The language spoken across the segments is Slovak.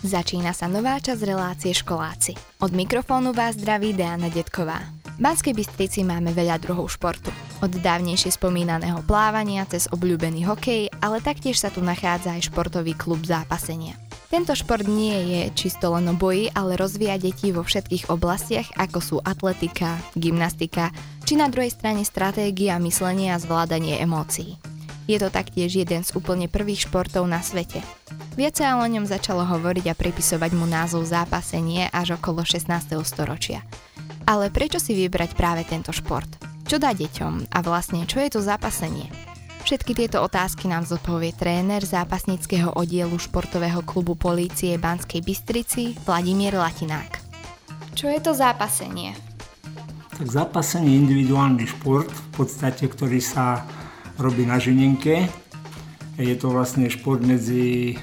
Začína sa nová časť relácie školáci. Od mikrofónu vás zdraví Diana Detková. V Banskej Bystrici máme veľa druhov športu. Od dávnejšie spomínaného plávania cez obľúbený hokej, ale taktiež sa tu nachádza aj športový klub zápasenia. Tento šport nie je čisto len o boji, ale rozvíja deti vo všetkých oblastiach, ako sú atletika, gymnastika, či na druhej strane stratégia, myslenie a zvládanie emócií. Je to taktiež jeden z úplne prvých športov na svete. Viac sa o ňom začalo hovoriť a pripisovať mu názov zápasenie až okolo 16. storočia. Ale prečo si vybrať práve tento šport? Čo dá deťom a vlastne čo je to zápasenie? Všetky tieto otázky nám zodpovie tréner zápasníckého oddielu športového klubu polície Banskej Bystrici Vladimír Latinák. Čo je to zápasenie? Tak zápasenie je individuálny šport, v podstate, ktorý sa robí na žinenke. Je to vlastne šport medzi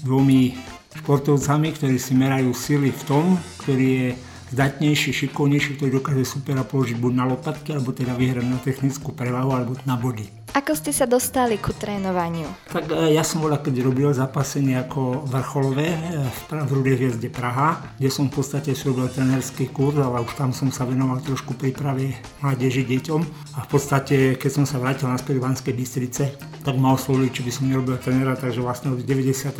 dvomi športovcami, ktorí si merajú sily v tom, ktorý je zdatnejší, šikovnejší, ktorý dokáže supera položiť buď na lopatky, alebo teda vyhrať na technickú prevahu, alebo na body. Ako ste sa dostali ku trénovaniu? Tak e, ja som bola, keď robil zapasenie ako vrcholové e, v Rudej hviezde Praha, kde som v podstate si robil trénerský kurz, ale už tam som sa venoval trošku príprave mládeži deťom. A v podstate, keď som sa vrátil naspäť do Banskej Bystrice, tak ma oslovili, či by som nerobil trénera, takže vlastne od 94.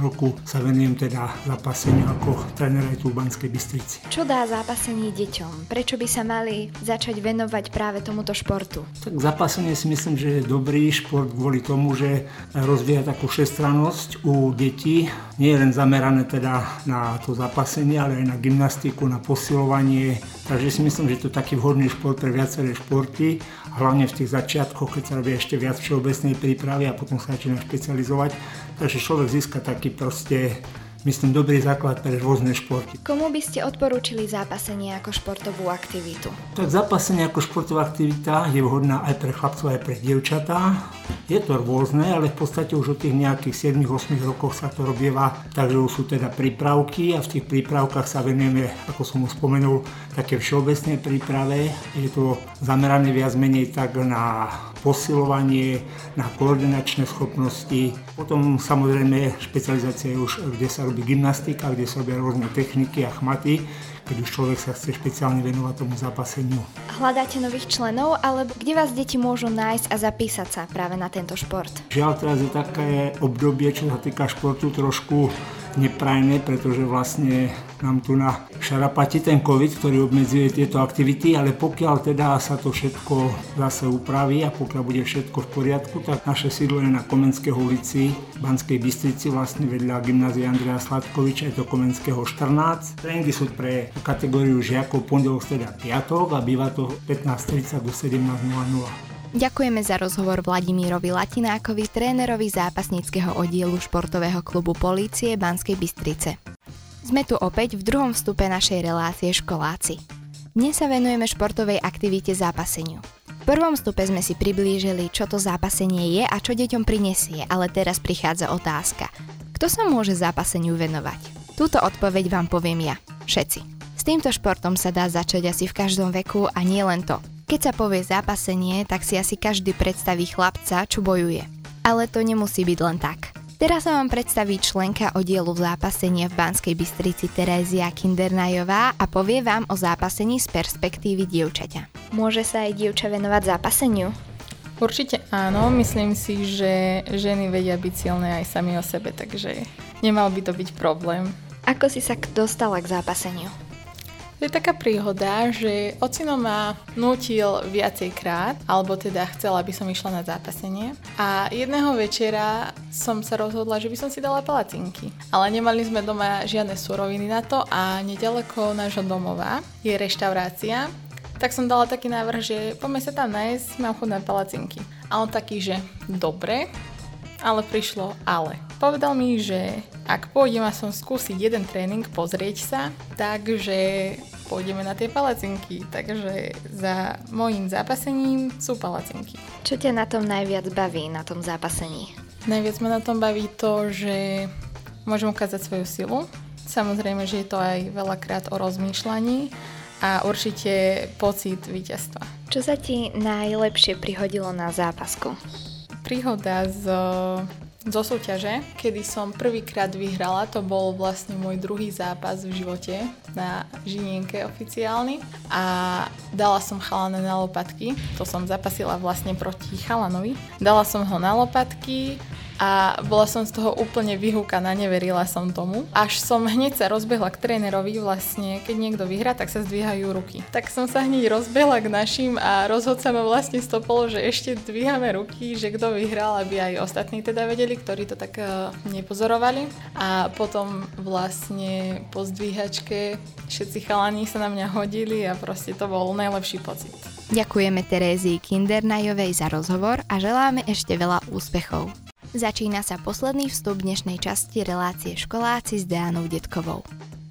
roku sa venujem teda zapaseniu ako tréner aj tu v Banskej Bystrici. Čo dá zápasenie deťom? Prečo by sa mali začať venovať práve tomuto športu? Tak zapasenie si myslím, že je dobrý šport kvôli tomu, že rozvíja takú všestrannosť u detí. Nie je len zamerané teda na to zapasenie, ale aj na gymnastiku, na posilovanie. Takže si myslím, že to je taký vhodný šport pre viaceré športy. Hlavne v tých začiatkoch, keď sa robí ešte viac všeobecnej prípravy a potom sa začína špecializovať. Takže človek získa taký proste myslím, dobrý základ pre rôzne športy. Komu by ste odporúčili zápasenie ako športovú aktivitu? Tak zápasenie ako športová aktivita je vhodná aj pre chlapcov, aj pre dievčatá. Je to rôzne, ale v podstate už od tých nejakých 7-8 rokov sa to robieva, takže už sú teda prípravky a v tých prípravkách sa venujeme, ako som už spomenul, také všeobecnej príprave. Je to zamerané viac menej tak na posilovanie, na koordinačné schopnosti. Potom samozrejme špecializácia je už, kde sa robí gymnastika, kde sa robia rôzne techniky a chmaty, keď už človek sa chce špeciálne venovať tomu zápaseniu. Hľadáte nových členov, alebo kde vás deti môžu nájsť a zapísať sa práve na tento šport? Žiaľ, teraz je také obdobie, čo sa týka športu, trošku neprajné, pretože vlastne nám tu na šarapati ten COVID, ktorý obmedzuje tieto aktivity, ale pokiaľ teda sa to všetko zase upraví a pokiaľ bude všetko v poriadku, tak naše sídlo je na Komenského ulici v Banskej Bystrici, vlastne vedľa gymnázia Andreja Sladkoviča, je to Komenského 14. Tréningy sú pre kategóriu žiakov pondelok, streda, piatok a býva to 15.30 do 17.00. Ďakujeme za rozhovor Vladimírovi Latinákovi, trénerovi zápasníckého oddielu športového klubu Polície Banskej Bystrice. Sme tu opäť v druhom vstupe našej relácie Školáci. Dnes sa venujeme športovej aktivite zápaseniu. V prvom vstupe sme si priblížili, čo to zápasenie je a čo deťom prinesie, ale teraz prichádza otázka. Kto sa môže zápaseniu venovať? Túto odpoveď vám poviem ja. Všetci. S týmto športom sa dá začať asi v každom veku a nie len to. Keď sa povie zápasenie, tak si asi každý predstaví chlapca, čo bojuje. Ale to nemusí byť len tak. Teraz sa vám predstaví členka oddielu zápasenia v Banskej Bystrici Terézia Kindernajová a povie vám o zápasení z perspektívy dievčaťa. Môže sa aj dievča venovať zápaseniu? Určite áno, myslím si, že ženy vedia byť silné aj sami o sebe, takže nemal by to byť problém. Ako si sa dostala k zápaseniu? Je taká príhoda, že ocino ma nutil viacej krát, alebo teda chcela, aby som išla na zápasenie. A jedného večera som sa rozhodla, že by som si dala palacinky. Ale nemali sme doma žiadne suroviny na to a nedaleko nášho domova je reštaurácia, tak som dala taký návrh, že poďme sa tam nájsť, mám chuť na palacinky. A on taký, že dobre, ale prišlo ale. Povedal mi, že ak pôjdem a som skúsiť jeden tréning, pozrieť sa, takže pôjdeme na tie palacinky. Takže za môjim zápasením sú palacinky. Čo ťa na tom najviac baví, na tom zápasení? Najviac ma na tom baví to, že môžem ukázať svoju silu. Samozrejme, že je to aj veľakrát o rozmýšľaní a určite pocit víťazstva. Čo sa ti najlepšie prihodilo na zápasku? Príhoda z zo súťaže, kedy som prvýkrát vyhrala, to bol vlastne môj druhý zápas v živote na Žinienke oficiálny a dala som chalana na lopatky, to som zapasila vlastne proti chalanovi. Dala som ho na lopatky, a bola som z toho úplne vyhúkaná, neverila som tomu. Až som hneď sa rozbehla k trénerovi, vlastne keď niekto vyhrá, tak sa zdvíhajú ruky. Tak som sa hneď rozbehla k našim a rozhodca ma vlastne stopol, že ešte zdvíhame ruky, že kto vyhral, aby aj ostatní teda vedeli, ktorí to tak uh, nepozorovali. A potom vlastne po zdvíhačke všetci chalani sa na mňa hodili a proste to bol najlepší pocit. Ďakujeme Terézii Kindernajovej za rozhovor a želáme ešte veľa úspechov. Začína sa posledný vstup dnešnej časti relácie školáci s Deanou Detkovou.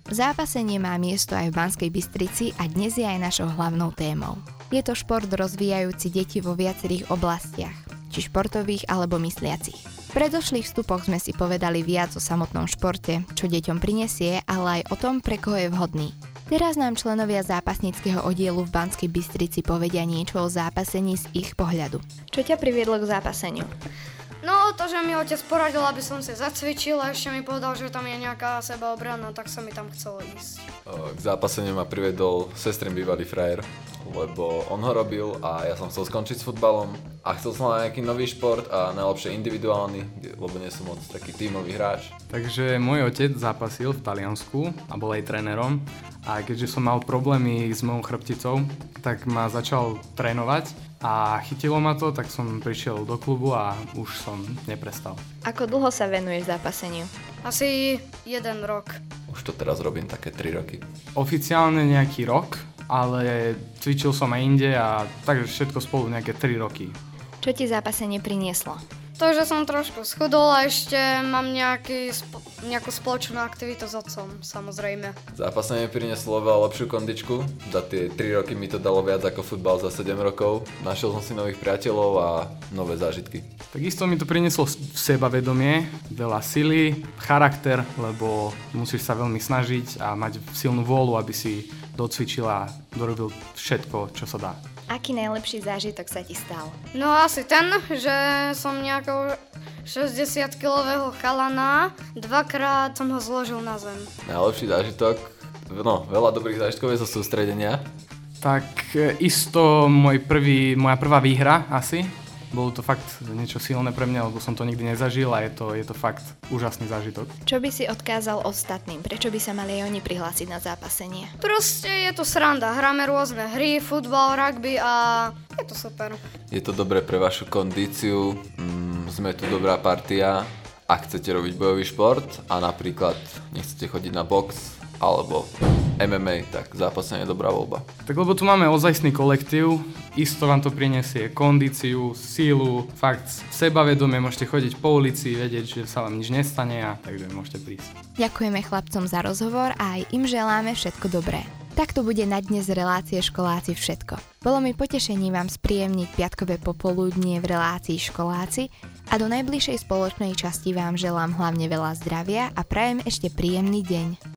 Zápasenie má miesto aj v Banskej Bystrici a dnes je aj našou hlavnou témou. Je to šport rozvíjajúci deti vo viacerých oblastiach, či športových alebo mysliacich. V predošlých vstupoch sme si povedali viac o samotnom športe, čo deťom prinesie, ale aj o tom, pre koho je vhodný. Teraz nám členovia zápasníckého oddielu v Banskej Bystrici povedia niečo o zápasení z ich pohľadu. Čo ťa priviedlo k zápaseniu? No, to, že mi otec poradil, aby som sa zacvičil a ešte mi povedal, že tam je nejaká sebaobrana, tak sa mi tam chcelo ísť. K zápaseniu ma privedol sestrin bývalý frajer, lebo on ho robil a ja som chcel skončiť s futbalom a chcel som mať nejaký nový šport a najlepšie individuálny, lebo nie som moc taký tímový hráč. Takže môj otec zápasil v Taliansku a bol aj trénerom a keďže som mal problémy s mojou chrbticou, tak ma začal trénovať a chytilo ma to, tak som prišiel do klubu a už som neprestal. Ako dlho sa venuješ zápaseniu? Asi jeden rok. Už to teraz robím také 3 roky. Oficiálne nejaký rok, ale cvičil som aj inde a takže všetko spolu nejaké 3 roky. Čo ti zápasenie prinieslo? To, že som trošku schudol a ešte mám nejaký, spo, nejakú spoločnú aktivitu s otcom, samozrejme. Zápasenie prinieslo veľa lepšiu kondičku. Za tie 3 roky mi to dalo viac ako futbal za 7 rokov. Našiel som si nových priateľov a nové zážitky. Takisto mi to prinieslo sebavedomie, veľa sily, charakter, lebo musíš sa veľmi snažiť a mať silnú vôľu, aby si docvičil a dorobil všetko, čo sa dá. Aký najlepší zážitok sa ti stal? No asi ten, že som nejakou 60-kilového chalana, dvakrát som ho zložil na zem. Najlepší zážitok? No, veľa dobrých zážitkov je zo sústredenia. Tak e, isto môj prvý, moja prvá výhra asi, bolo to fakt niečo silné pre mňa, lebo som to nikdy nezažil a je to, je to fakt úžasný zážitok. Čo by si odkázal ostatným? Prečo by sa mali aj oni prihlásiť na zápasenie? Proste je to sranda. Hráme rôzne hry, futbal, rugby a je to super. Je to dobré pre vašu kondíciu, mm, sme tu dobrá partia. Ak chcete robiť bojový šport a napríklad nechcete chodiť na box alebo MMA, tak zápasenie je dobrá voľba. Tak lebo tu máme ozajstný kolektív, isto vám to prinesie kondíciu, sílu, fakt sebavedomie, môžete chodiť po ulici, vedieť, že sa vám nič nestane a takže môžete prísť. Ďakujeme chlapcom za rozhovor a aj im želáme všetko dobré. Takto bude na dnes relácie školáci všetko. Bolo mi potešením vám spríjemniť piatkové popoludnie v relácii školáci a do najbližšej spoločnej časti vám želám hlavne veľa zdravia a prajem ešte príjemný deň.